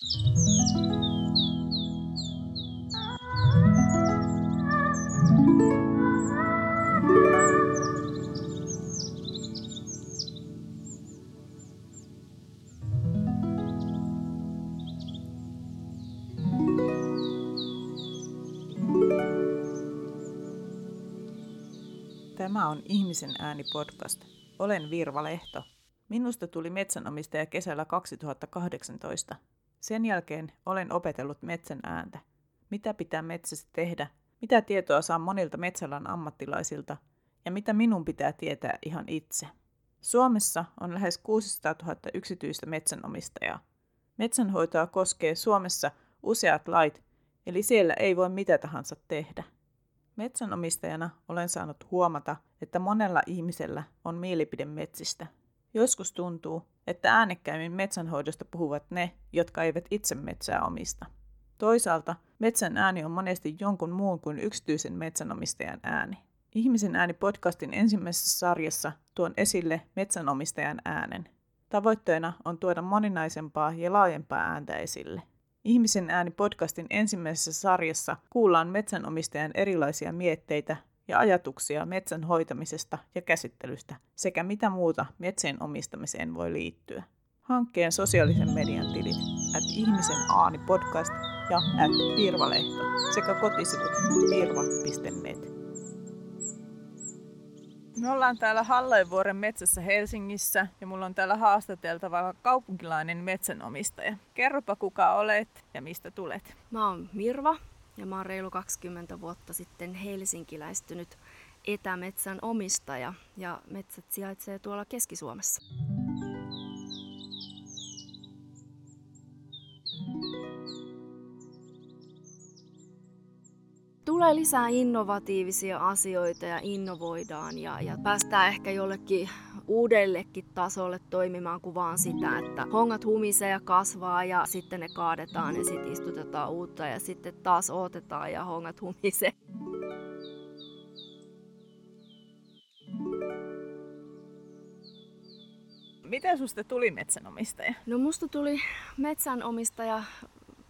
Tämä on Ihmisen ääni podcast. Olen Virva Lehto. Minusta tuli metsänomistaja kesällä 2018. Sen jälkeen olen opetellut metsän ääntä. Mitä pitää metsässä tehdä, mitä tietoa saa monilta metsäalan ammattilaisilta ja mitä minun pitää tietää ihan itse. Suomessa on lähes 600 000 yksityistä metsänomistajaa. Metsänhoitoa koskee Suomessa useat lait, eli siellä ei voi mitä tahansa tehdä. Metsänomistajana olen saanut huomata, että monella ihmisellä on mielipide metsistä. Joskus tuntuu, että äänekkäimmin metsänhoidosta puhuvat ne, jotka eivät itse metsää omista. Toisaalta metsän ääni on monesti jonkun muun kuin yksityisen metsänomistajan ääni. Ihmisen ääni podcastin ensimmäisessä sarjassa tuon esille metsänomistajan äänen. Tavoitteena on tuoda moninaisempaa ja laajempaa ääntä esille. Ihmisen ääni podcastin ensimmäisessä sarjassa kuullaan metsänomistajan erilaisia mietteitä ja ajatuksia metsän hoitamisesta ja käsittelystä sekä mitä muuta metsien omistamiseen voi liittyä. Hankkeen sosiaalisen median tilit at ihmisen aani podcast ja at Virvalehto sekä kotisivut virva.net. Me ollaan täällä Halleenvuoren metsässä Helsingissä ja mulla on täällä haastateltava kaupunkilainen metsänomistaja. Kerropa kuka olet ja mistä tulet. Mä oon Mirva ja mä oon reilu 20 vuotta sitten helsinkiläistynyt etämetsän omistaja ja metsät sijaitsee tuolla Keski-Suomessa. Tulee lisää innovatiivisia asioita ja innovoidaan ja, ja päästään ehkä jollekin uudellekin tasolle toimimaan kuin vaan sitä, että hongat humisee ja kasvaa ja sitten ne kaadetaan ja sitten istutetaan uutta ja sitten taas otetaan ja hongat humisee. Miten susta tuli metsänomistaja? No musta tuli metsänomistaja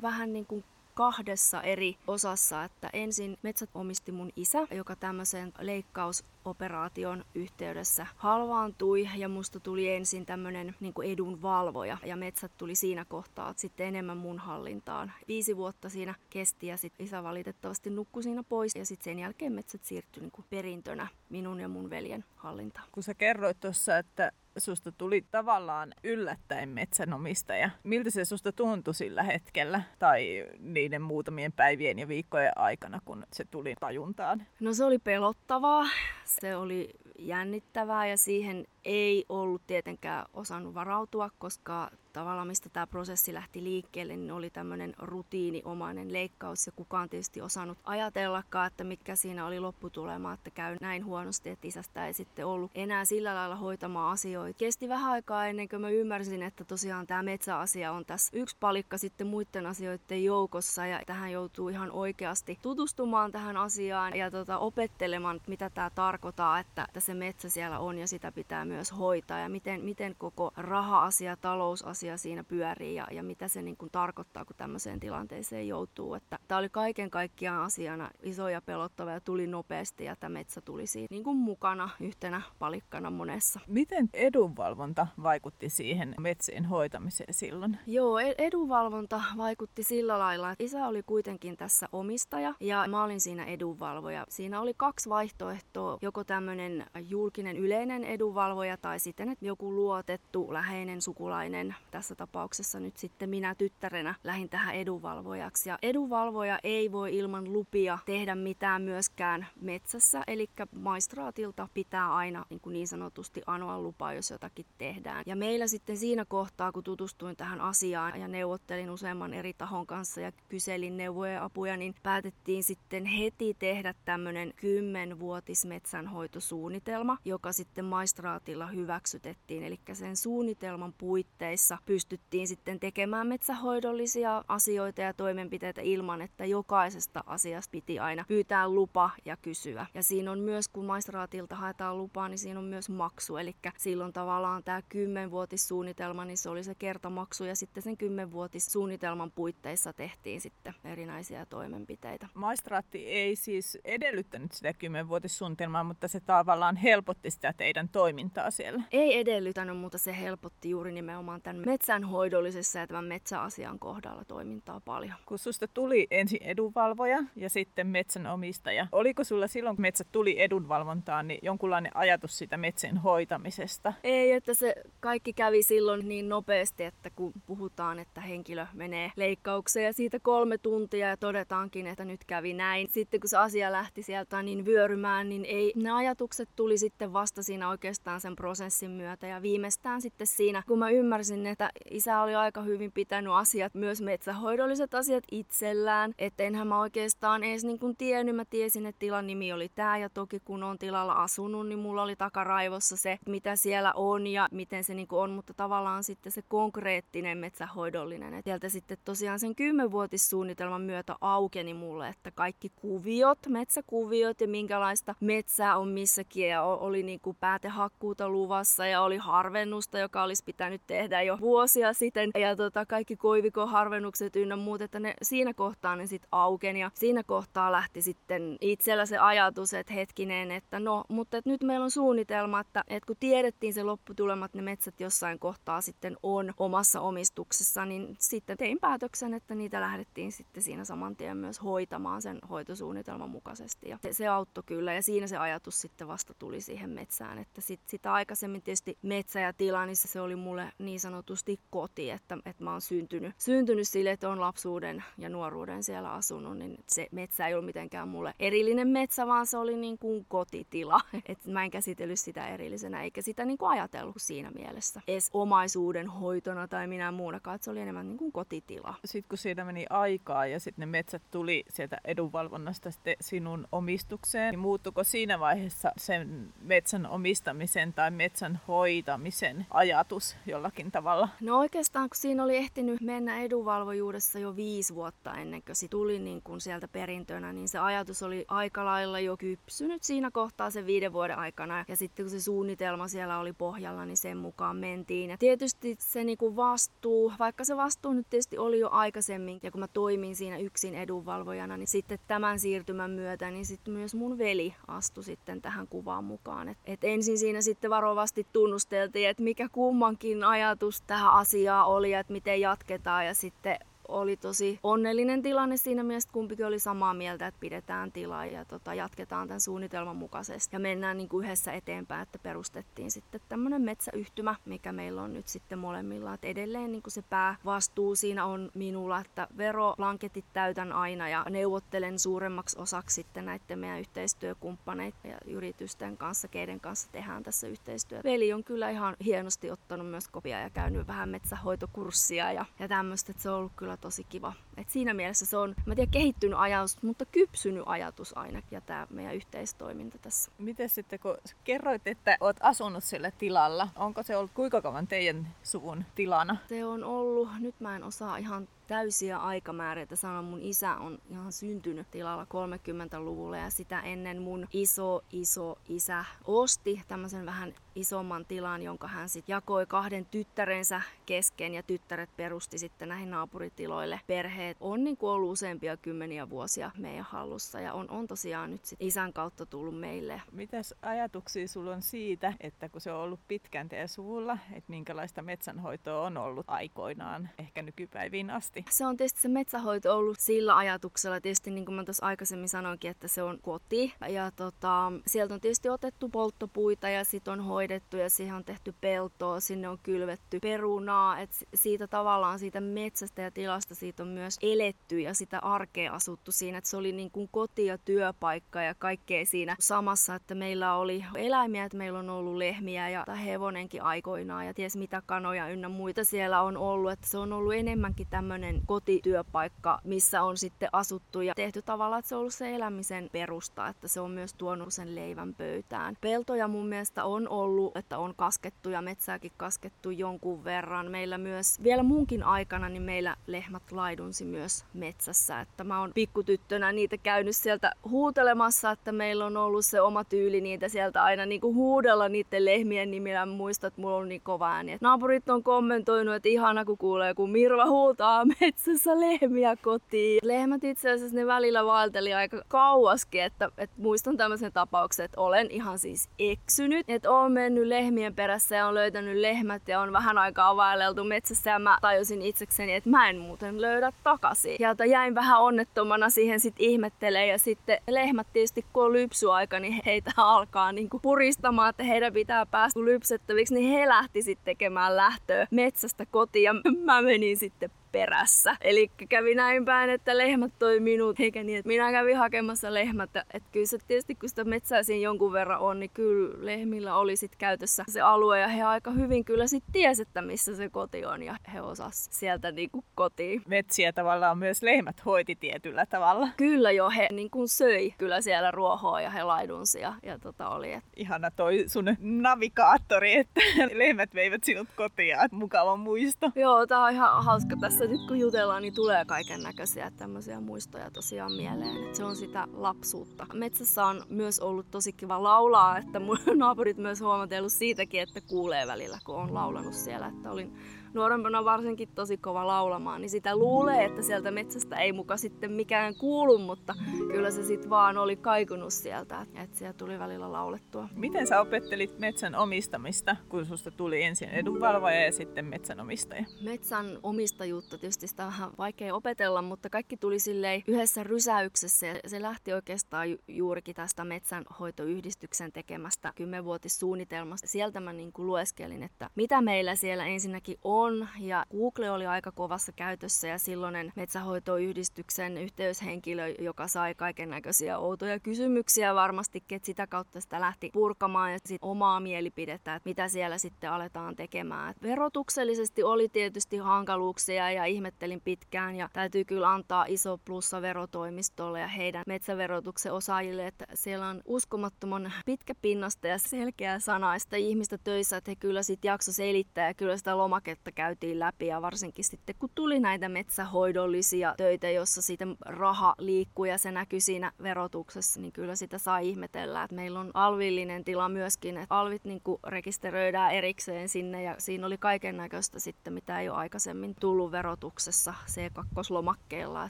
vähän niin kuin kahdessa eri osassa, että ensin metsät omisti mun isä, joka tämmöisen leikkausoperaation yhteydessä halvaantui ja musta tuli ensin tämmöinen niin edunvalvoja ja metsät tuli siinä kohtaa sitten enemmän mun hallintaan. Viisi vuotta siinä kesti ja sitten isä valitettavasti nukkui siinä pois ja sitten sen jälkeen metsät siirtyi niin perintönä minun ja mun veljen hallintaan. Kun sä kerroit tuossa, että susta tuli tavallaan yllättäen metsänomistaja. Miltä se susta tuntui sillä hetkellä tai niiden muutamien päivien ja viikkojen aikana, kun se tuli tajuntaan? No se oli pelottavaa, se oli jännittävää ja siihen ei ollut tietenkään osannut varautua, koska tavallaan mistä tämä prosessi lähti liikkeelle, niin oli tämmöinen rutiiniomainen leikkaus. Ja kukaan tietysti osannut ajatellakaan, että mikä siinä oli lopputulema, että käy näin huonosti, että isästä ei sitten ollut enää sillä lailla hoitamaan asioita. Kesti vähän aikaa ennen kuin mä ymmärsin, että tosiaan tämä metsäasia on tässä yksi palikka sitten muiden asioiden joukossa. Ja tähän joutuu ihan oikeasti tutustumaan tähän asiaan ja tota, opettelemaan, että mitä tämä tarkoittaa, että, että se metsä siellä on ja sitä pitää myös hoitaa. Ja miten, miten koko raha-asia, talousasia siinä pyörii ja, ja mitä se niin kuin tarkoittaa, kun tämmöiseen tilanteeseen joutuu. Että tämä oli kaiken kaikkiaan asiana iso ja pelottava ja tuli nopeasti ja tämä metsä tuli siinä niin kuin mukana yhtenä palikkana monessa. Miten edunvalvonta vaikutti siihen metsien hoitamiseen silloin? Joo, e-, edunvalvonta vaikutti sillä lailla, että isä oli kuitenkin tässä omistaja ja mä olin siinä edunvalvoja. Siinä oli kaksi vaihtoehtoa, joko tämmöinen julkinen yleinen edunvalvoja, valvoja tai sitten että joku luotettu läheinen sukulainen, tässä tapauksessa nyt sitten minä tyttärenä lähin tähän edunvalvojaksi. Ja edunvalvoja ei voi ilman lupia tehdä mitään myöskään metsässä, eli maistraatilta pitää aina niin, kuin niin sanotusti anoa lupa, jos jotakin tehdään. Ja meillä sitten siinä kohtaa, kun tutustuin tähän asiaan ja neuvottelin useamman eri tahon kanssa ja kyselin neuvoja ja apuja, niin päätettiin sitten heti tehdä tämmöinen kymmenvuotis metsänhoitosuunnitelma, joka sitten maistraatilla hyväksytettiin. Eli sen suunnitelman puitteissa pystyttiin sitten tekemään metsähoidollisia asioita ja toimenpiteitä ilman, että jokaisesta asiasta piti aina pyytää lupa ja kysyä. Ja siinä on myös, kun maistraatilta haetaan lupaa, niin siinä on myös maksu. Eli silloin tavallaan tämä kymmenvuotissuunnitelma, niin se oli se kertamaksu ja sitten sen kymmenvuotissuunnitelman puitteissa tehtiin sitten erinäisiä toimenpiteitä. Maistraatti ei siis edellyttänyt sitä kymmenvuotissuunnitelmaa, mutta se tavallaan helpotti sitä teidän toimintaa siellä. Ei edellytänyt, mutta se helpotti juuri nimenomaan tämän metsänhoidollisessa ja tämän metsäasian kohdalla toimintaa paljon. Kun susta tuli ensin edunvalvoja ja sitten metsänomistaja, oliko sulla silloin, kun metsät tuli edunvalvontaan, niin jonkunlainen ajatus siitä metsän hoitamisesta? Ei, että se kaikki kävi silloin niin nopeasti, että kun puhutaan, että henkilö menee leikkaukseen ja siitä kolme tuntia ja todetaankin, että nyt kävi näin. Sitten kun se asia lähti sieltä niin vyörymään, niin ei, ne ajatukset tuli sitten vasta siinä oikeastaan sen prosessin myötä ja viimeistään sitten siinä, kun mä ymmärsin, että isä oli aika hyvin pitänyt asiat, myös metsähoidolliset asiat itsellään, että enhän mä oikeastaan edes niin kuin tiennyt, mä tiesin, että tilan nimi oli tämä ja toki kun on tilalla asunut, niin mulla oli takaraivossa se, mitä siellä on ja miten se niin kuin on, mutta tavallaan sitten se konkreettinen metsähoidollinen. Et sieltä sitten tosiaan sen kymmenvuotissuunnitelman myötä aukeni mulle, että kaikki kuviot, metsäkuviot ja minkälaista metsää on missäkin. Ja oli niin kuin päätehakkuuta luvassa ja oli harvennusta, joka olisi pitänyt tehdä jo vuosia sitten ja tota, kaikki koivikon harvennukset ynnä muut, että ne siinä kohtaa ne sitten aukeni ja siinä kohtaa lähti sitten itsellä se ajatus, että hetkinen, että no, mutta että nyt meillä on suunnitelma, että, että kun tiedettiin se lopputulema, että ne metsät jossain kohtaa sitten on omassa omistuksessa, niin sitten tein päätöksen, että niitä lähdettiin sitten siinä saman tien myös hoitamaan sen hoitosuunnitelman mukaisesti. Ja se, se auttoi kyllä ja siinä se ajatus sitten vasta tuli siihen metsään, että sit, sitä aikaisemmin tietysti metsä ja tila, niin se oli mulle niin sanotusti koti, että, että mä oon syntynyt, syntynyt sille, että on lapsuuden ja nuoruuden siellä asunut, niin se metsä ei ollut mitenkään mulle erillinen metsä, vaan se oli niin kuin kotitila. Et mä en käsitellyt sitä erillisenä, eikä sitä niin kuin ajatellut siinä mielessä. Edes omaisuuden hoitona tai minä muunakaan, että se oli enemmän niin kuin kotitila. Sitten kun siitä meni aikaa ja sitten ne metsät tuli sieltä edunvalvonnasta sitten sinun omistukseen, niin muuttuko siinä vaiheessa sen metsän omistamisen tai metsän hoitamisen ajatus jollakin tavalla? No oikeastaan kun siinä oli ehtinyt mennä edunvalvojuudessa jo viisi vuotta ennen kuin se tuli niin kuin sieltä perintönä, niin se ajatus oli aika lailla jo kypsynyt siinä kohtaa sen viiden vuoden aikana. Ja sitten kun se suunnitelma siellä oli pohjalla, niin sen mukaan mentiin. Ja tietysti se niinku vastuu, vaikka se vastuu nyt tietysti oli jo aikaisemmin, ja kun mä toimin siinä yksin edunvalvojana, niin sitten tämän siirtymän myötä, niin sitten myös mun veli astui sitten tähän kuvaan mukaan. Et, et ensin siinä sitten varovasti tunnusteltiin, että mikä kummankin ajatus tähän asiaan oli, että miten jatketaan, ja sitten oli tosi onnellinen tilanne siinä mielessä, kumpikin oli samaa mieltä, että pidetään tilaa ja tota, jatketaan tämän suunnitelman mukaisesti. Ja mennään niin kuin yhdessä eteenpäin, että perustettiin sitten tämmöinen metsäyhtymä, mikä meillä on nyt sitten molemmilla. Että edelleen niin kuin se päävastuu siinä on minulla, että veroplanketit täytän aina ja neuvottelen suuremmaksi osaksi sitten näiden meidän yhteistyökumppaneiden ja yritysten kanssa, keiden kanssa tehdään tässä yhteistyötä. Veli on kyllä ihan hienosti ottanut myös kopia ja käynyt vähän metsähoitokurssia ja, ja tämmöistä, että se on ollut kyllä tosi kiva. Et siinä mielessä se on, mä tiedän, kehittynyt ajatus, mutta kypsynyt ajatus ainakin ja tämä meidän yhteistoiminta tässä. Miten sitten, kun kerroit, että oot asunut sillä tilalla, onko se ollut kuinka kauan teidän suvun tilana? Se on ollut, nyt mä en osaa ihan täysiä aikamääriä, että sanon mun isä on ihan syntynyt tilalla 30-luvulla ja sitä ennen mun iso iso isä osti tämmöisen vähän isomman tilan, jonka hän sitten jakoi kahden tyttärensä kesken ja tyttäret perusti sitten näihin naapuritiloille. Perheet on niin kuin ollut useampia kymmeniä vuosia meidän hallussa ja on, on tosiaan nyt sit isän kautta tullut meille. Mitäs ajatuksia sulla on siitä, että kun se on ollut pitkään teidän suvulla, että minkälaista metsänhoitoa on ollut aikoinaan, ehkä nykypäiviin asti? Se on tietysti se metsähoito ollut sillä ajatuksella, tietysti niin kuin mä tuossa aikaisemmin sanoinkin, että se on koti ja tota, sieltä on tietysti otettu polttopuita ja sitten on hoidettu hoidettu ja siihen on tehty peltoa, sinne on kylvetty perunaa, että siitä tavallaan siitä metsästä ja tilasta siitä on myös eletty ja sitä arkea asuttu siinä, että se oli niin kuin koti ja työpaikka ja kaikkea siinä samassa, että meillä oli eläimiä, että meillä on ollut lehmiä ja hevonenkin aikoinaan ja ties mitä kanoja ynnä muita siellä on ollut, että se on ollut enemmänkin tämmöinen kotityöpaikka, missä on sitten asuttu ja tehty tavallaan, että se on ollut se elämisen perusta, että se on myös tuonut sen leivän pöytään. Peltoja mun mielestä on ollut ollut, että on kaskettu ja metsääkin kaskettu jonkun verran. Meillä myös vielä muunkin aikana, niin meillä lehmät laidunsi myös metsässä. Että mä oon pikkutyttönä niitä käynyt sieltä huutelemassa, että meillä on ollut se oma tyyli niitä sieltä aina niinku huudella niiden lehmien nimillä. Muistan, että mulla on niin kova ääni. Et naapurit on kommentoinut, että ihana kun kuulee, kun Mirva huutaa metsässä lehmiä kotiin. Lehmät itse asiassa ne välillä vaelteli aika kauaskin, että, että muistan tämmöisen tapauksen, että olen ihan siis eksynyt. Että olen mennyt lehmien perässä ja on löytänyt lehmät ja on vähän aikaa vaelleltu metsässä ja mä tajusin itsekseni, että mä en muuten löydä takaisin. Ja jäin vähän onnettomana siihen sitten ihmettelee ja sitten lehmät tietysti kun on lypsyaika, niin heitä alkaa niinku puristamaan, että heidän pitää päästä lypsettäviksi, niin he lähti sitten tekemään lähtöä metsästä kotiin ja mä menin sitten perässä. Eli kävi näin päin, että lehmät toi minut, eikä niin, että minä kävin hakemassa lehmät. Että kyllä se tietysti, kun sitä metsää siinä jonkun verran on, niin kyllä lehmillä oli sit käytössä se alue ja he aika hyvin kyllä sit ties, että missä se koti on ja he osas sieltä niinku kotiin. Metsiä tavallaan myös lehmät hoiti tietyllä tavalla. Kyllä jo, he niin kuin söi kyllä siellä ruohoa ja he laidunsi ja, ja tota oli. Et... Ihana toi sun navigaattori, että lehmät veivät sinut kotiin, mukava muisto. Joo, tää on ihan hauska tässä tässä nyt kun jutellaan, niin tulee kaiken näköisiä tämmöisiä muistoja tosiaan mieleen. Että se on sitä lapsuutta. Metsässä on myös ollut tosi kiva laulaa, että mun naapurit myös huomatellut siitäkin, että kuulee välillä, kun on laulanut siellä. Että olin nuorempana varsinkin tosi kova laulamaan, niin sitä luulee, että sieltä metsästä ei muka sitten mikään kuulu, mutta kyllä se sitten vaan oli kaikunut sieltä, että siellä tuli välillä laulettua. Miten sä opettelit metsän omistamista, kun susta tuli ensin edunvalvoja ja sitten metsänomistaja? Metsän omistajuutta tietysti sitä on vähän vaikea opetella, mutta kaikki tuli silleen yhdessä rysäyksessä ja se lähti oikeastaan juurikin tästä metsänhoitoyhdistyksen tekemästä kymmenvuotissuunnitelmasta. Sieltä mä niin kuin lueskelin, että mitä meillä siellä ensinnäkin on on ja Google oli aika kovassa käytössä ja silloinen metsähoitoyhdistyksen yhteyshenkilö, joka sai kaiken näköisiä outoja kysymyksiä varmasti, että sitä kautta sitä lähti purkamaan ja sit omaa mielipidettä, että mitä siellä sitten aletaan tekemään. Verotuksellisesti oli tietysti hankaluuksia ja ihmettelin pitkään ja täytyy kyllä antaa iso plussa verotoimistolle ja heidän metsäverotuksen osaajille, että siellä on uskomattoman pitkä pinnasta ja selkeä sanaista ihmistä töissä, että he kyllä sitten jakso selittää ja kyllä sitä lomaketta asioita käytiin läpi ja varsinkin sitten kun tuli näitä metsähoidollisia töitä, jossa siitä raha liikkuu ja se näkyy siinä verotuksessa, niin kyllä sitä saa ihmetellä, että meillä on alvillinen tila myöskin, että alvit niin kuin rekisteröidään erikseen sinne ja siinä oli kaiken näköistä sitten, mitä ei ole aikaisemmin tullut verotuksessa C2-lomakkeella.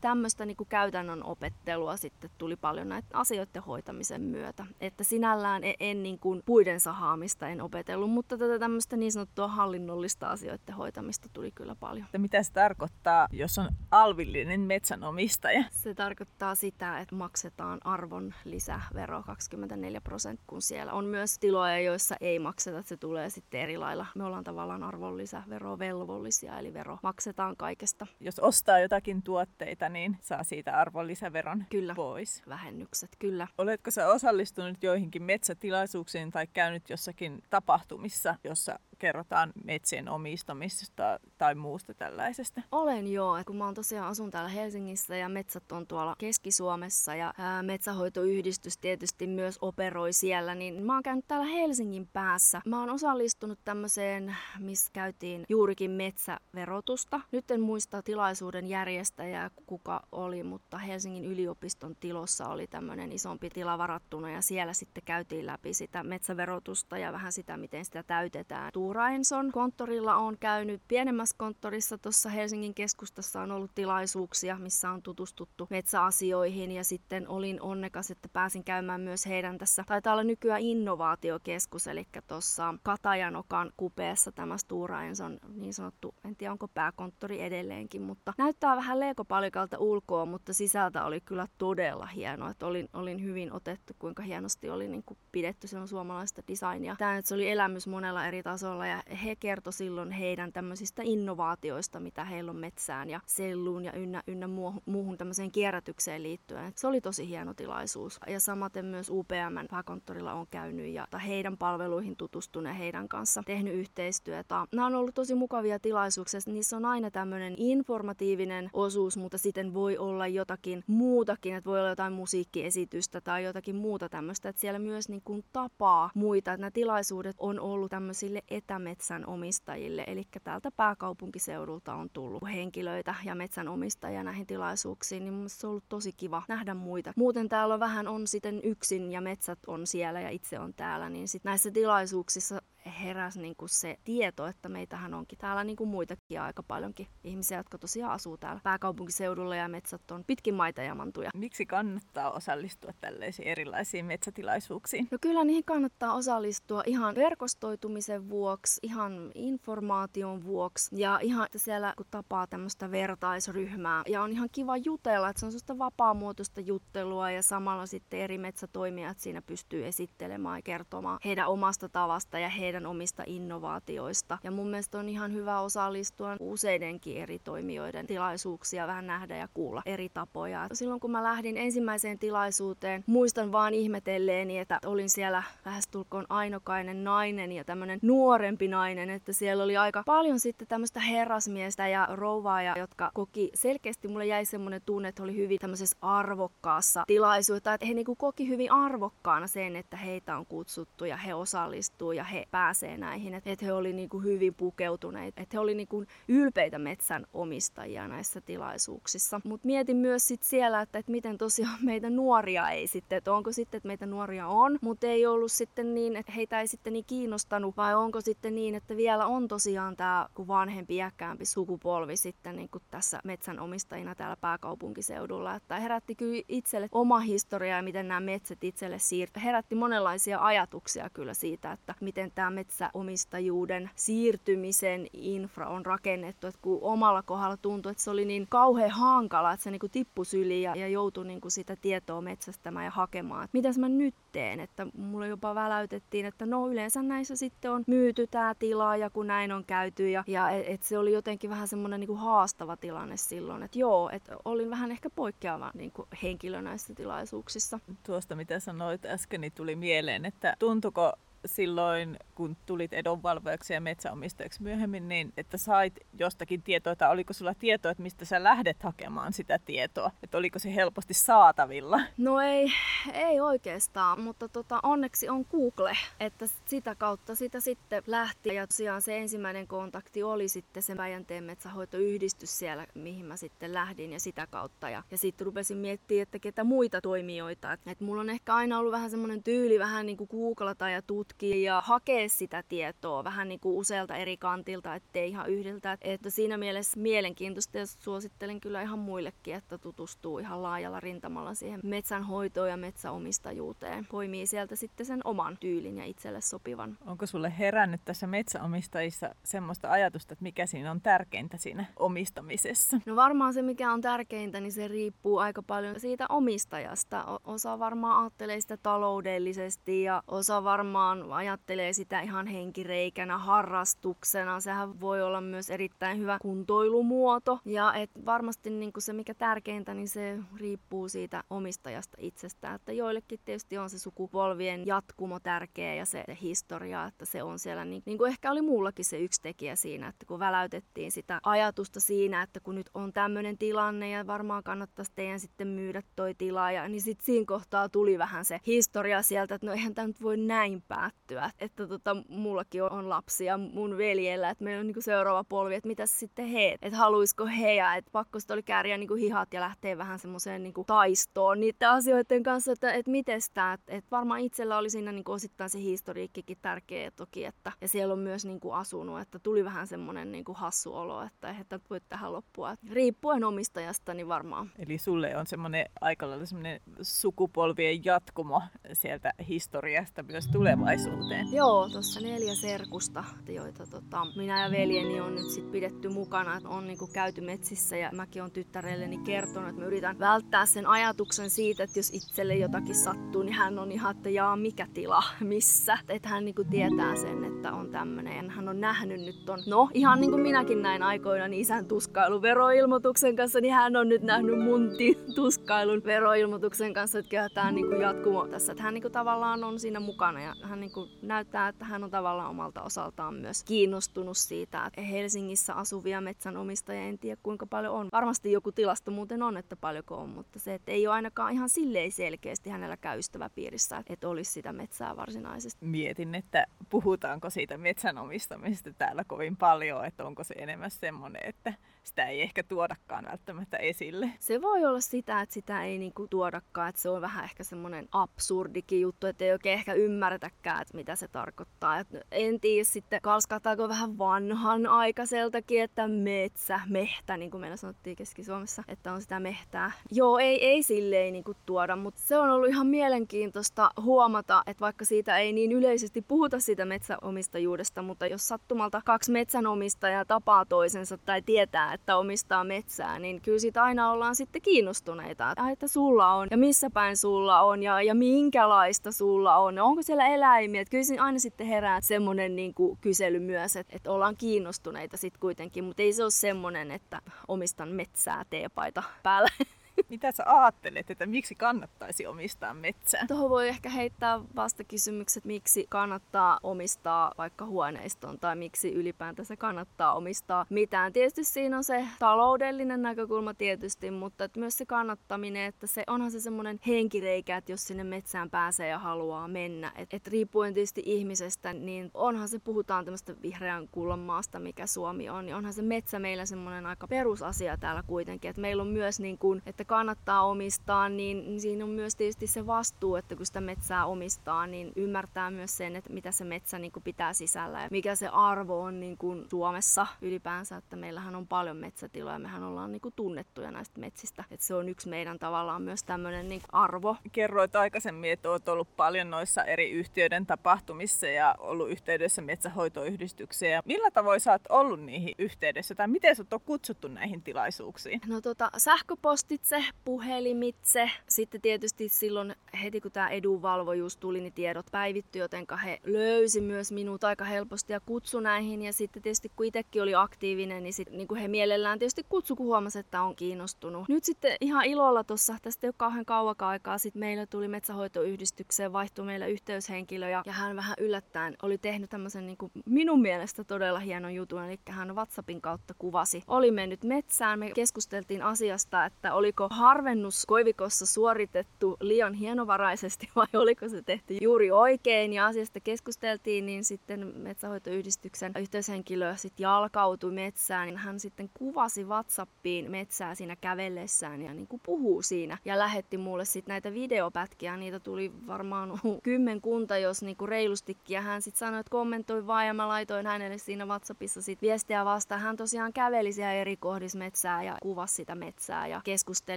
Tämmöistä niin käytännön opettelua sitten tuli paljon näitä asioiden hoitamisen myötä, että sinällään en, en niin kuin puiden sahaamista en opetellut, mutta tätä tämmöistä niin sanottua hallinnollista asioiden hoitamista tuli kyllä paljon. Mitä se tarkoittaa, jos on alvillinen metsänomistaja? Se tarkoittaa sitä, että maksetaan arvon lisävero 24 prosenttia, kun siellä on myös tiloja, joissa ei makseta, että se tulee sitten eri lailla. Me ollaan tavallaan arvonlisäverovelvollisia, eli vero maksetaan kaikesta. Jos ostaa jotakin tuotteita, niin saa siitä arvonlisäveron kyllä. pois. Vähennykset, kyllä. Oletko sä osallistunut joihinkin metsätilaisuuksiin tai käynyt jossakin tapahtumissa, jossa kerrotaan metsien omistamisesta tai muusta tällaisesta? Olen joo, kun mä oon tosiaan asun täällä Helsingissä ja metsät on tuolla Keski-Suomessa ja ää, metsähoitoyhdistys tietysti myös operoi siellä, niin mä oon käynyt täällä Helsingin päässä. Mä oon osallistunut tämmöiseen, missä käytiin juurikin metsäverotusta. Nyt en muista tilaisuuden järjestäjää, kuka oli, mutta Helsingin yliopiston tilossa oli tämmöinen isompi tila varattuna ja siellä sitten käytiin läpi sitä metsäverotusta ja vähän sitä, miten sitä täytetään. Stora Enson konttorilla on käynyt pienemmässä konttorissa tuossa Helsingin keskustassa on ollut tilaisuuksia, missä on tutustuttu metsäasioihin ja sitten olin onnekas, että pääsin käymään myös heidän tässä. Taitaa olla nykyään innovaatiokeskus, eli tuossa Katajanokan kupeessa tämä Stora Enson niin sanottu, en tiedä onko pääkonttori edelleenkin, mutta näyttää vähän leekopalikalta ulkoa, mutta sisältä oli kyllä todella hieno, että olin, olin hyvin otettu, kuinka hienosti oli niin kuin pidetty sen suomalaista designia. Tämä että se oli elämys monella eri tasolla tasolla ja he kertoi silloin heidän tämmöisistä innovaatioista, mitä heillä on metsään ja selluun ja ynnä, ynnä muuhun tämmöiseen kierrätykseen liittyen. Se oli tosi hieno tilaisuus. Ja samaten myös UPMn pääkonttorilla on käynyt ja heidän palveluihin tutustunut ja heidän kanssa tehnyt yhteistyötä. Nämä on ollut tosi mukavia tilaisuuksia. Niissä on aina tämmöinen informatiivinen osuus, mutta sitten voi olla jotakin muutakin, että voi olla jotain musiikkiesitystä tai jotakin muuta tämmöistä, että siellä myös niin kuin tapaa muita. Että nämä tilaisuudet on ollut tämmöisille et etämetsän omistajille. Eli täältä pääkaupunkiseudulta on tullut henkilöitä ja metsänomistajia näihin tilaisuuksiin, niin se on ollut tosi kiva nähdä muita. Muuten täällä vähän on sitten yksin ja metsät on siellä ja itse on täällä, niin sitten näissä tilaisuuksissa heräsi niin kuin se tieto, että meitähän onkin täällä niin kuin muitakin aika paljonkin ihmisiä, jotka tosiaan asuu täällä pääkaupunkiseudulla ja metsät on pitkin maita ja mantuja. Miksi kannattaa osallistua tällaisiin erilaisiin metsätilaisuuksiin? No kyllä niihin kannattaa osallistua ihan verkostoitumisen vuoksi, ihan informaation vuoksi ja ihan että siellä kun tapaa tämmöistä vertaisryhmää ja on ihan kiva jutella, että se on sellaista vapaamuotoista juttelua ja samalla sitten eri metsätoimijat siinä pystyy esittelemään ja kertomaan heidän omasta tavasta ja heidän heidän omista innovaatioista. Ja mun mielestä on ihan hyvä osallistua useidenkin eri toimijoiden tilaisuuksia, vähän nähdä ja kuulla eri tapoja. Silloin kun mä lähdin ensimmäiseen tilaisuuteen, muistan vaan ihmetelleeni, että olin siellä lähestulkoon ainokainen nainen ja tämmöinen nuorempi nainen, että siellä oli aika paljon sitten tämmöistä herrasmiestä ja rouvaa, jotka koki selkeästi mulle jäi semmoinen tunne, että oli hyvin tämmöisessä arvokkaassa tilaisuudessa, että he niinku koki hyvin arvokkaana sen, että heitä on kutsuttu ja he osallistuu ja he pääsee näihin, että et he olivat niinku hyvin pukeutuneet, että he olivat niinku ylpeitä metsän omistajia näissä tilaisuuksissa. Mutta mietin myös sit siellä, että et miten tosiaan meitä nuoria ei sitten, että onko sitten, että meitä nuoria on, mutta ei ollut sitten niin, että heitä ei sitten niin kiinnostanut, vai onko sitten niin, että vielä on tosiaan tämä vanhempi iäkkäämpi sukupolvi sitten niin kuin tässä metsänomistajina täällä pääkaupunkiseudulla, että herätti kyllä itselle oma historia ja miten nämä metsät itselle siirtyi. Herätti monenlaisia ajatuksia kyllä siitä, että miten tämä metsäomistajuuden siirtymisen infra on rakennettu, että kun omalla kohdalla tuntui, että se oli niin kauhean hankala, että se niin tippui syliin ja, ja joutui niin kuin sitä tietoa metsästämään ja hakemaan, että mitäs mä nyt teen, että mulle jopa väläytettiin, että no yleensä näissä sitten on myyty tämä tila ja kun näin on käyty ja, ja et, et se oli jotenkin vähän semmoinen niin haastava tilanne silloin, että joo, että olin vähän ehkä poikkeava niin kuin henkilö näissä tilaisuuksissa. Tuosta mitä sanoit äsken, niin tuli mieleen, että tuntuko silloin, kun tulit edonvalvojaksi ja metsäomistajaksi myöhemmin, niin että sait jostakin tietoa, tai oliko sulla tietoa, että mistä sä lähdet hakemaan sitä tietoa? Että oliko se helposti saatavilla? No ei, ei oikeastaan, mutta tota, onneksi on Google, että sitä kautta sitä sitten lähti. Ja tosiaan se ensimmäinen kontakti oli sitten se Päijänteen metsähoitoyhdistys siellä, mihin mä sitten lähdin ja sitä kautta. Ja, ja sitten rupesin miettimään, että ketä muita toimijoita. Että et mulla on ehkä aina ollut vähän semmoinen tyyli vähän niin kuin googlata ja tutkia ja hakea sitä tietoa vähän niin kuin usealta eri kantilta, ettei ihan yhdeltä. Että siinä mielessä mielenkiintoista ja suosittelen kyllä ihan muillekin, että tutustuu ihan laajalla rintamalla siihen metsänhoitoon ja metsäomistajuuteen. Poimii sieltä sitten sen oman tyylin ja itselle sopivan. Onko sulle herännyt tässä metsäomistajissa semmoista ajatusta, että mikä siinä on tärkeintä siinä omistamisessa? No varmaan se, mikä on tärkeintä, niin se riippuu aika paljon siitä omistajasta. Osa varmaan ajattelee sitä taloudellisesti ja osa varmaan ajattelee sitä ihan henkireikänä, harrastuksena. Sehän voi olla myös erittäin hyvä kuntoilumuoto. Ja et varmasti niin se, mikä tärkeintä, niin se riippuu siitä omistajasta itsestään. Että joillekin tietysti on se sukupolvien jatkumo tärkeä ja se, se historia, että se on siellä, niin, niin kuin ehkä oli muullakin se yksi tekijä siinä, että kun väläytettiin sitä ajatusta siinä, että kun nyt on tämmöinen tilanne ja varmaan kannattaisi teidän sitten myydä toi tila, ja, niin sitten siinä kohtaa tuli vähän se historia sieltä, että no eihän tämä nyt voi näin päättyä. Että tota, mullakin on lapsia mun veljellä, että meillä on niinku seuraava polvi, että mitä sitten he, että haluaisiko he ja että pakko sitten oli kääriä niinku hihat ja lähteä vähän semmoiseen niinku taistoon niiden asioiden kanssa, että, että miten sitä, että, että varmaan itsellä oli siinä niinku osittain se historiikkikin tärkeä toki, että ja siellä on myös niinku asunut, että tuli vähän semmoinen niinku hassu olo, että tätä voi tähän loppua. Että riippuen omistajasta, niin varmaan. Eli sulle on semmoinen aika lailla semmoinen sukupolvien jatkumo sieltä historiasta myös tulevaisuuteen? Joo, tuossa neljä serkusta, joita tota, minä ja veljeni on nyt sit pidetty mukana. On niinku käyty metsissä ja mäkin on tyttärelleni kertonut, että mä yritän välttää sen ajatuksen siitä, että jos itselle jotakin sattuu, niin hän on ihan, että jaa mikä tila, missä. Että hän niinku tietää sen, että on tämmöinen. Hän on nähnyt nyt on, no ihan niin kuin minäkin näin aikoina niin isän tuskailun veroilmoituksen kanssa, niin hän on nyt nähnyt mun tuskailun veroilmoituksen kanssa, että kyllä tämä niinku jatkumo tässä. Että hän niinku tavallaan on siinä mukana ja hän niin kuin näyttää että hän on tavallaan omalta osaltaan myös kiinnostunut siitä, että Helsingissä asuvia metsänomistajia en tiedä kuinka paljon on. Varmasti joku tilasto muuten on, että paljonko on, mutta se, että ei ole ainakaan ihan silleen selkeästi hänellä käy ystäväpiirissä, että olisi sitä metsää varsinaisesti. Mietin, että puhutaanko siitä metsänomistamisesta täällä kovin paljon, että onko se enemmän semmoinen, että sitä ei ehkä tuodakaan välttämättä esille. Se voi olla sitä, että sitä ei niinku tuodakaan, että se on vähän ehkä semmoinen absurdikin juttu, että ei oikein ehkä ymmärretäkään, että mitä se tarkoittaa. Et en tiedä sitten, kalskahtaako vähän vanhan aikaiseltakin, että metsä, mehtä, niin kuin meillä sanottiin Keski-Suomessa, että on sitä mehtää. Joo, ei, ei silleen niinku tuoda, mutta se on ollut ihan mielenkiintoista huomata, että vaikka siitä ei niin yleisesti puhuta siitä metsäomistajuudesta, mutta jos sattumalta kaksi metsänomistajaa tapaa toisensa tai tietää, että omistaa metsää, niin kyllä siitä aina ollaan sitten kiinnostuneita, että, sulla on ja missä päin sulla on ja, ja minkälaista sulla on, onko siellä eläimiä. Että kyllä siinä aina sitten herää semmoinen niin kuin kysely myös, että, että ollaan kiinnostuneita sitten kuitenkin, mutta ei se ole semmoinen, että omistan metsää teepaita päällä. Mitä sä ajattelet, että miksi kannattaisi omistaa metsää? Tuohon voi ehkä heittää vastakysymykset, miksi kannattaa omistaa vaikka huoneiston tai miksi ylipäätänsä kannattaa omistaa mitään. Tietysti siinä on se taloudellinen näkökulma tietysti, mutta että myös se kannattaminen, että se onhan se semmoinen henkireikä, että jos sinne metsään pääsee ja haluaa mennä. Että et riippuen tietysti ihmisestä, niin onhan se, puhutaan tämmöistä vihreän kullan maasta, mikä Suomi on, niin onhan se metsä meillä semmoinen aika perusasia täällä kuitenkin. Että meillä on myös niin kuin, että kannattaa omistaa, niin siinä on myös tietysti se vastuu, että kun sitä metsää omistaa, niin ymmärtää myös sen, että mitä se metsä niin kuin pitää sisällä ja mikä se arvo on niin kuin Suomessa ylipäänsä, että meillähän on paljon metsätiloja, mehän ollaan niin kuin tunnettuja näistä metsistä, että se on yksi meidän tavallaan myös tämmöinen niin arvo. Kerroit aikaisemmin, että olet ollut paljon noissa eri yhtiöiden tapahtumissa ja ollut yhteydessä metsähoitoyhdistyksiä. Millä tavoin sä oot ollut niihin yhteydessä tai miten sut on kutsuttu näihin tilaisuuksiin? No tota, sähköpostitse puhelimitse. Sitten tietysti silloin heti kun tämä edunvalvojuus tuli, niin tiedot päivittyi, joten he löysi myös minut aika helposti ja kutsu näihin. Ja sitten tietysti kun itsekin oli aktiivinen, niin, sit, niin kuin he mielellään tietysti kutsu, kun huomasi, että on kiinnostunut. Nyt sitten ihan ilolla tuossa, tästä ei ole kauhean kauakaan aikaa, sitten meillä tuli metsähoitoyhdistykseen, vaihtui meillä yhteyshenkilö ja, ja hän vähän yllättäen oli tehnyt tämmöisen niin kuin minun mielestä todella hienon jutun, eli hän WhatsAppin kautta kuvasi. Oli mennyt metsään, me keskusteltiin asiasta, että oliko harvennus koivikossa suoritettu liian hienovaraisesti vai oliko se tehty juuri oikein? Ja asiasta keskusteltiin, niin sitten metsähoitoyhdistyksen yhteyshenkilö sitten jalkautui metsään, niin hän sitten kuvasi WhatsAppiin metsää siinä kävellessään ja niin kuin puhuu siinä. Ja lähetti mulle sitten näitä videopätkiä, niitä tuli varmaan kymmenkunta, jos niin kuin reilustikin. Ja hän sitten sanoi, että kommentoi vaan ja mä laitoin hänelle siinä WhatsAppissa sitten viestiä vastaan. Hän tosiaan käveli siellä eri kohdissa metsää ja kuvasi sitä metsää ja keskusteli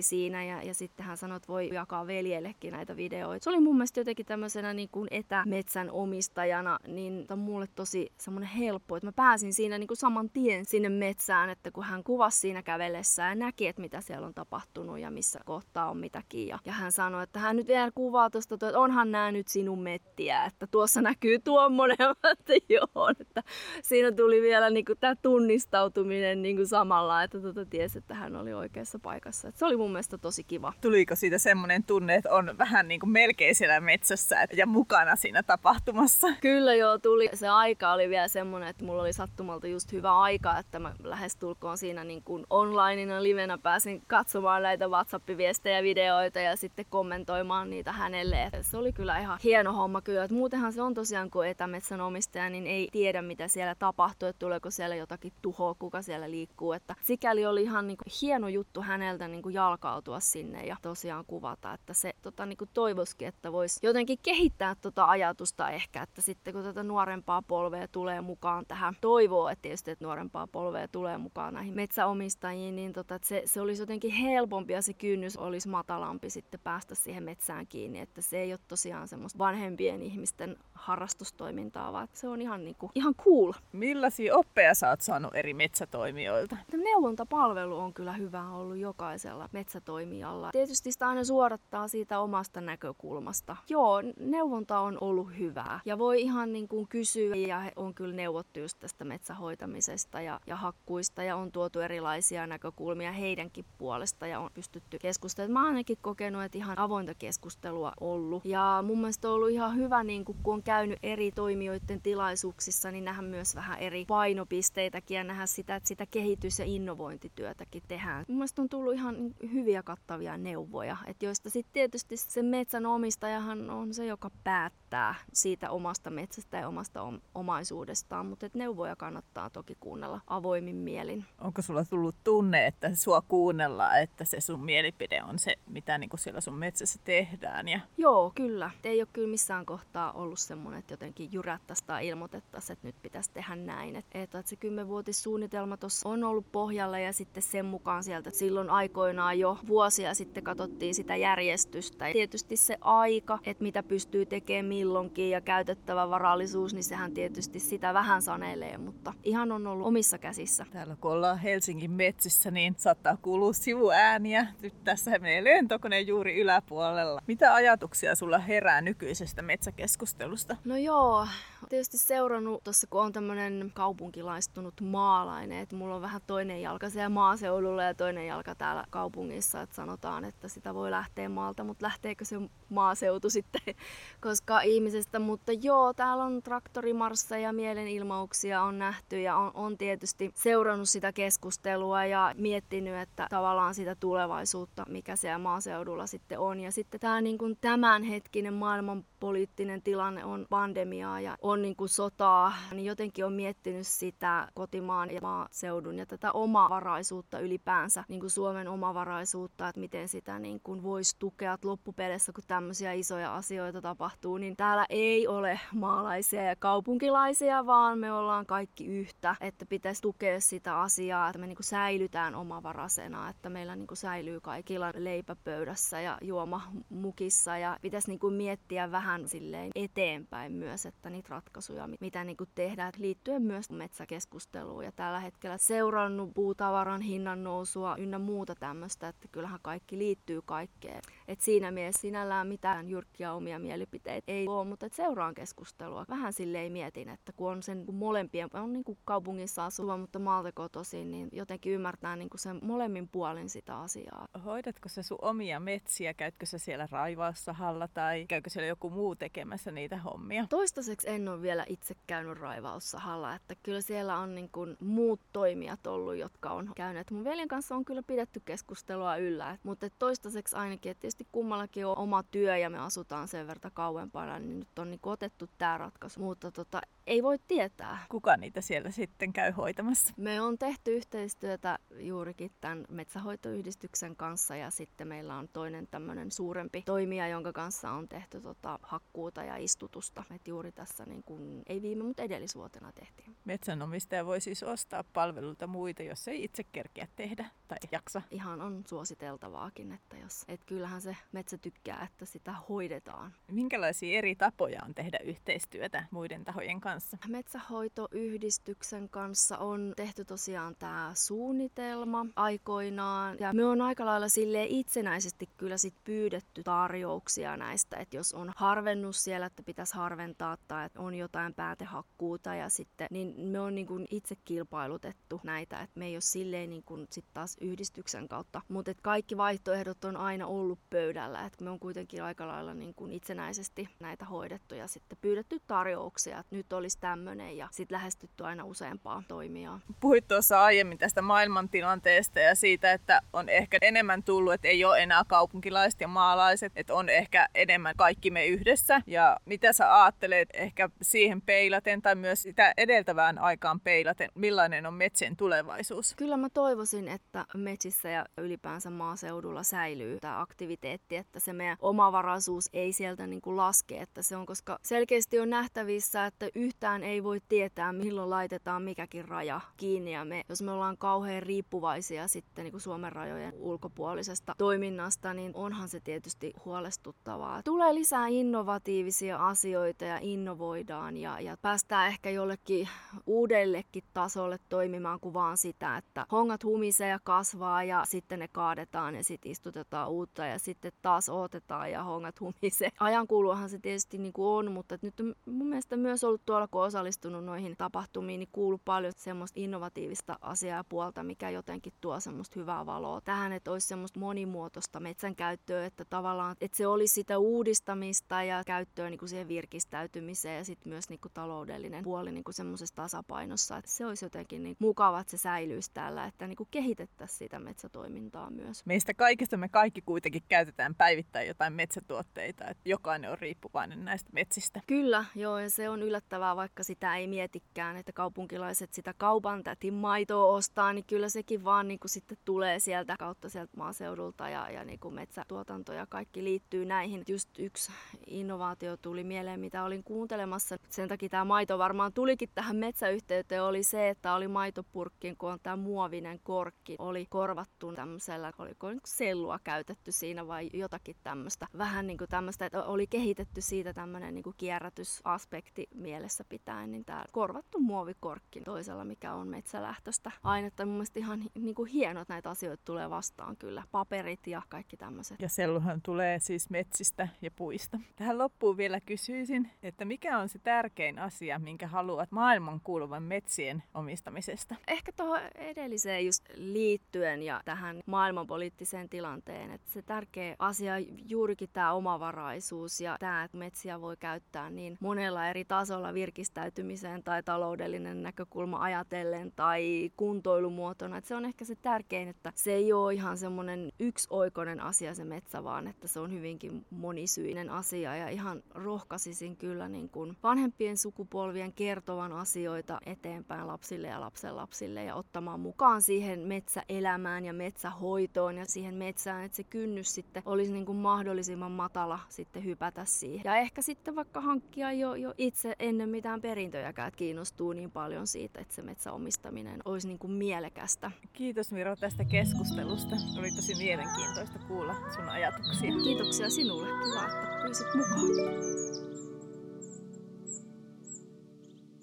siinä ja, ja sitten hän sanoi, että voi jakaa veljellekin näitä videoita. Se oli mun mielestä jotenkin tämmöisenä niin kuin etämetsän omistajana, niin on mulle tosi semmoinen helppo, että mä pääsin siinä niin kuin saman tien sinne metsään, että kun hän kuvasi siinä kävellessä ja näki, että mitä siellä on tapahtunut ja missä kohtaa on mitäkin. Ja, ja hän sanoi, että hän nyt vielä kuvaa tuosta, että onhan nämä nyt sinun mettiä, että tuossa näkyy tuommoinen, että joo, että siinä tuli vielä niin kuin tämä tunnistautuminen niin kuin samalla, että tuota tiesi, että hän oli oikeassa paikassa. Että se oli mun mielestä tosi kiva. Tuliko siitä semmoinen tunne, että on vähän niin kuin melkein siellä metsässä ja mukana siinä tapahtumassa? Kyllä joo, tuli. Se aika oli vielä semmoinen, että mulla oli sattumalta just hyvä aika, että mä lähestulkoon siinä niin kuin onlineina livenä pääsin katsomaan näitä WhatsApp-viestejä, videoita ja sitten kommentoimaan niitä hänelle. Se oli kyllä ihan hieno homma kyllä. Et muutenhan se on tosiaan, kun etämetsänomistaja, niin ei tiedä mitä siellä tapahtuu, että tuleeko siellä jotakin tuhoa, kuka siellä liikkuu. Että sikäli oli ihan niin kuin hieno juttu häneltä niin kuin jalkautua sinne ja tosiaan kuvata, että se tota, niin kuin toivoskin, että voisi jotenkin kehittää tota ajatusta ehkä, että sitten kun tätä nuorempaa polvea tulee mukaan tähän, toivoo, että tietysti että nuorempaa polvea tulee mukaan näihin metsäomistajiin, niin tota, että se, se olisi jotenkin helpompi ja se kynnys olisi matalampi sitten päästä siihen metsään kiinni, että se ei ole tosiaan semmoista vanhempien ihmisten harrastustoimintaa, vaan se on ihan, niin kuin, ihan cool. Millaisia oppeja sä oot saanut eri metsätoimijoilta? Neuvontapalvelu on kyllä hyvä ollut jokaisella metsätoimijalla. Tietysti sitä aina suorattaa siitä omasta näkökulmasta. Joo, neuvonta on ollut hyvää ja voi ihan niin kuin kysyä ja on kyllä neuvottu just tästä metsähoitamisesta ja, ja hakkuista ja on tuotu erilaisia näkökulmia heidänkin puolesta ja on pystytty keskustelemaan. Mä ainakin kokenut, että ihan avointa keskustelua ollut ja mun mielestä on ollut ihan hyvä, niin kuin, kun on käynyt eri toimijoiden tilaisuuksissa, niin nähdä myös vähän eri painopisteitäkin ja nähdä sitä, että sitä kehitys- ja innovointityötäkin tehdään. Mun mielestä on tullut ihan hyviä kattavia neuvoja, että joista sitten tietysti se metsän omistajahan on se, joka päättää siitä omasta metsästä ja omasta omaisuudestaan, mutta et neuvoja kannattaa toki kuunnella avoimin mielin. Onko sulla tullut tunne, että sua kuunnellaan, että se sun mielipide on se, mitä niinku siellä sun metsässä tehdään? Ja... Joo, kyllä. Ei ole kyllä missään kohtaa ollut semmoinen, että jotenkin jyrättäisiin tai ilmoitettaisiin, että nyt pitäisi tehdä näin. Että, että se kymmenvuotissuunnitelma tuossa on ollut pohjalla ja sitten sen mukaan sieltä silloin aikoinaan jo vuosia sitten katsottiin sitä järjestystä. Tietysti se aika, että mitä pystyy tekemään milloinkin ja käytettävä varallisuus, niin sehän tietysti sitä vähän sanelee, mutta ihan on ollut omissa käsissä. Täällä kun ollaan Helsingin metsissä, niin saattaa kuulua sivuääniä. Nyt tässä menee lentokone juuri yläpuolella. Mitä ajatuksia sulla herää nykyisestä metsäkeskustelusta? No joo, tietysti seurannut tuossa, kun on tämmöinen kaupunkilaistunut maalainen, että mulla on vähän toinen jalka siellä maaseudulla ja toinen jalka täällä kaupungissa, että sanotaan, että sitä voi lähteä maalta, mutta lähteekö se maaseutu sitten koska ihmisestä, mutta joo, täällä on traktorimarsseja, mielenilmauksia on nähty ja on, on tietysti seurannut sitä keskustelua ja miettinyt, että tavallaan sitä tulevaisuutta, mikä siellä maaseudulla sitten on. Ja sitten tämä niin kuin tämänhetkinen maailman poliittinen tilanne on pandemiaa ja on niin kuin sotaa, niin jotenkin on miettinyt sitä kotimaan ja maaseudun ja tätä omavaraisuutta ylipäänsä, niin kuin Suomen omavaraisuutta, että miten sitä niin kuin voisi tukea loppupeleissä, kun tämmöisiä isoja asioita tapahtuu, niin täällä ei ole maalaisia ja kaupunkilaisia, vaan me ollaan kaikki yhtä, että pitäisi tukea sitä asiaa, että me niin kuin säilytään omavaraisena, että meillä niin kuin säilyy kaikilla leipäpöydässä ja juoma mukissa ja pitäisi niin kuin miettiä vähän silleen eteenpäin myös, että niitä ratkaisuja, mitä niin kuin tehdään, liittyen myös metsäkeskusteluun. Ja tällä hetkellä seurannut puutavaran hinnan nousua ynnä muuta tämmöistä, että kyllähän kaikki liittyy kaikkeen. Et siinä mielessä sinällään mitään jyrkkiä omia mielipiteitä ei ole, mutta et seuraan keskustelua. Vähän silleen mietin, että kun on sen kun molempien, on niin kuin kaupungissa asuva, mutta maalta kotoisin, niin jotenkin ymmärtää niin kuin sen molemmin puolin sitä asiaa. Hoidatko sä sun omia metsiä? Käytkö sä siellä raivaussahalla tai käykö siellä joku muu tekemässä niitä hommia? Toistaiseksi en ole vielä itse käynyt raivaussahalla, että kyllä siellä on niin kuin muut toimijat ollut, jotka on käyneet. Mun veljen kanssa on kyllä pidetty keskustelua yllä, mutta toistaiseksi ainakin, että tietysti kummallakin on oma työ ja me asutaan sen verran kauempana, niin nyt on niin otettu tämä ratkaisu. Mutta tota, ei voi tietää. Kuka niitä siellä sitten käy hoitamassa? Me on tehty yhteistyötä juurikin tämän metsähoitoyhdistyksen kanssa ja sitten meillä on toinen tämmöinen suurempi toimija, jonka kanssa on tehty tota hakkuuta ja istutusta. Et juuri tässä niin kun, ei viime, mutta edellisvuotena tehtiin. Metsänomistaja voi siis ostaa palveluita muita, jos ei itse kerkeä tehdä tai jaksa. Ihan on suositeltavaakin, että jos, et kyllähän se metsä tykkää, että sitä hoidetaan. Minkälaisia eri tapoja on tehdä yhteistyötä muiden tahojen kanssa? kanssa? Metsähoitoyhdistyksen kanssa on tehty tosiaan tämä suunnitelma aikoinaan. Ja me on aika lailla sille itsenäisesti kyllä sit pyydetty tarjouksia näistä, että jos on harvennus siellä, että pitäisi harventaa tai että on jotain päätehakkuuta ja sitten, niin me on niin kuin itse kilpailutettu näitä, että me ei ole silleen niin kuin sit taas yhdistyksen kautta. Mutta kaikki vaihtoehdot on aina ollut pöydällä, että me on kuitenkin aika lailla niin kuin itsenäisesti näitä hoidettu ja sitten pyydetty tarjouksia, että nyt oli olisi tämmöinen ja sitten lähestytty aina useampaa toimijaa. Puhuit tuossa aiemmin tästä maailmantilanteesta ja siitä, että on ehkä enemmän tullut, että ei ole enää kaupunkilaiset ja maalaiset, että on ehkä enemmän kaikki me yhdessä. Ja mitä sä ajattelet ehkä siihen peilaten tai myös sitä edeltävään aikaan peilaten, millainen on metsien tulevaisuus? Kyllä mä toivoisin, että metsissä ja ylipäänsä maaseudulla säilyy tämä aktiviteetti, että se meidän omavaraisuus ei sieltä niin kuin laske, että se on, koska selkeästi on nähtävissä, että yhtään ei voi tietää, milloin laitetaan mikäkin raja kiinni. Ja me, jos me ollaan kauhean riippuvaisia sitten niin kuin Suomen rajojen ulkopuolisesta toiminnasta, niin onhan se tietysti huolestuttavaa. Tulee lisää innovatiivisia asioita ja innovoidaan ja, ja päästään ehkä jollekin uudellekin tasolle toimimaan kuin vaan sitä, että hongat humisee ja kasvaa ja sitten ne kaadetaan ja sitten istutetaan uutta ja sitten taas otetaan ja hongat humisee. Ajan kuluahan se tietysti niin kuin on, mutta nyt mun mielestä myös ollut tuolla, kun osallistunut noihin tapahtumiin, niin kuuluu paljon semmoista innovatiivista asiaa ja puolta, mikä jotenkin tuo semmoista hyvää valoa tähän, että olisi semmoista monimuotoista metsän käyttöä, että tavallaan, että se olisi sitä uudistamista ja käyttöä niin kuin siihen virkistäytymiseen ja sitten myös niin kuin taloudellinen puoli niin kuin semmoisessa tasapainossa. Että se olisi jotenkin niin mukava, että se säilyisi täällä, että niin kuin kehitettäisiin sitä metsätoimintaa myös. Meistä kaikista me kaikki kuitenkin käytetään päivittäin jotain metsätuotteita, että jokainen on riippuvainen näistä metsistä. Kyllä, joo, ja se on yllättävää, vaikka sitä ei mietikään, että kaupunkilaiset sitä kaupan tätin maitoa ostaa, niin kyllä sekin vaan niin kuin sitten tulee sieltä kautta sieltä maaseudulta ja, ja niin kuin metsätuotanto ja kaikki liittyy näihin. Just yksi innovaatio tuli mieleen, mitä olin kuuntelemassa. Sen takia tämä maito varmaan tulikin tähän metsäyhteyteen, oli se, että oli maitopurkkiin, kun on tämä muovinen korkki, oli korvattu tämmöisellä, oliko sellua käytetty siinä vai jotakin tämmöistä. Vähän niin kuin tämmöistä, että oli kehitetty siitä tämmöinen niin kuin kierrätysaspekti mielessä pitäen, niin tämä korvattu muovikorkki toisella, mikä on metsälähtöistä ainetta. Mun mielestä ihan niin kuin hieno, että näitä asioita tulee vastaan kyllä. Paperit ja kaikki tämmöiset. Ja selluhan tulee siis metsistä ja puista. Tähän loppuun vielä kysyisin, että mikä on se tärkein asia, minkä haluat maailman kuuluvan metsien omistamisesta? Ehkä tuohon edelliseen just liittyen ja tähän maailmanpoliittiseen tilanteen, että se tärkeä asia juurikin tämä omavaraisuus ja tämä, että metsiä voi käyttää niin monella eri tasolla virkistäytymiseen tai taloudellinen näkökulma ajatellen tai kuntoilumuotona. Että se on ehkä se tärkein, että se ei ole ihan semmoinen yksioikoinen asia se metsä, vaan että se on hyvinkin monisyinen asia ja ihan rohkaisisin kyllä niin kuin vanhempien sukupolvien kertovan asioita eteenpäin lapsille ja lapsenlapsille ja ottamaan mukaan siihen metsäelämään ja metsähoitoon ja siihen metsään, että se kynnys sitten olisi niin kuin mahdollisimman matala sitten hypätä siihen. Ja ehkä sitten vaikka hankkia jo, jo itse ennen mitään perintöjäkään, että kiinnostuu niin paljon siitä, että se metsäomistaminen olisi niin kuin mielekästä. Kiitos Miro tästä keskustelusta. Oli tosi mielenkiintoista kuulla sun ajatuksia. Kiitoksia sinulle. Kiva, että pyysit mukaan.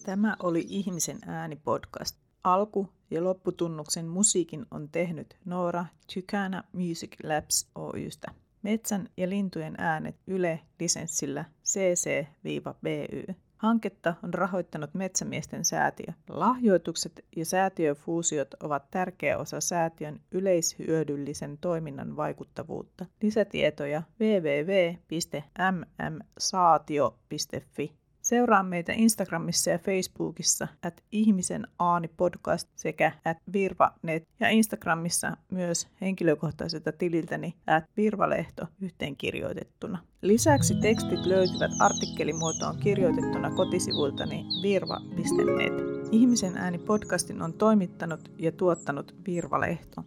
Tämä oli Ihmisen ääni podcast. Alku- ja lopputunnuksen musiikin on tehnyt Noora Tykana Music Labs Oystä. Metsän ja lintujen äänet Yle-lisenssillä CC-BY. Hanketta on rahoittanut Metsämiesten säätiö. Lahjoitukset ja säätiöfuusiot ovat tärkeä osa säätiön yleishyödyllisen toiminnan vaikuttavuutta. Lisätietoja www.mmsaatio.fi. Seuraa meitä Instagramissa ja Facebookissa at ihmisen aani podcast sekä at virvanet ja Instagramissa myös henkilökohtaiselta tililtäni at virvalehto yhteenkirjoitettuna. Lisäksi tekstit löytyvät artikkelimuotoon kirjoitettuna kotisivuiltani virva.net. Ihmisen ääni podcastin on toimittanut ja tuottanut Virvalehto.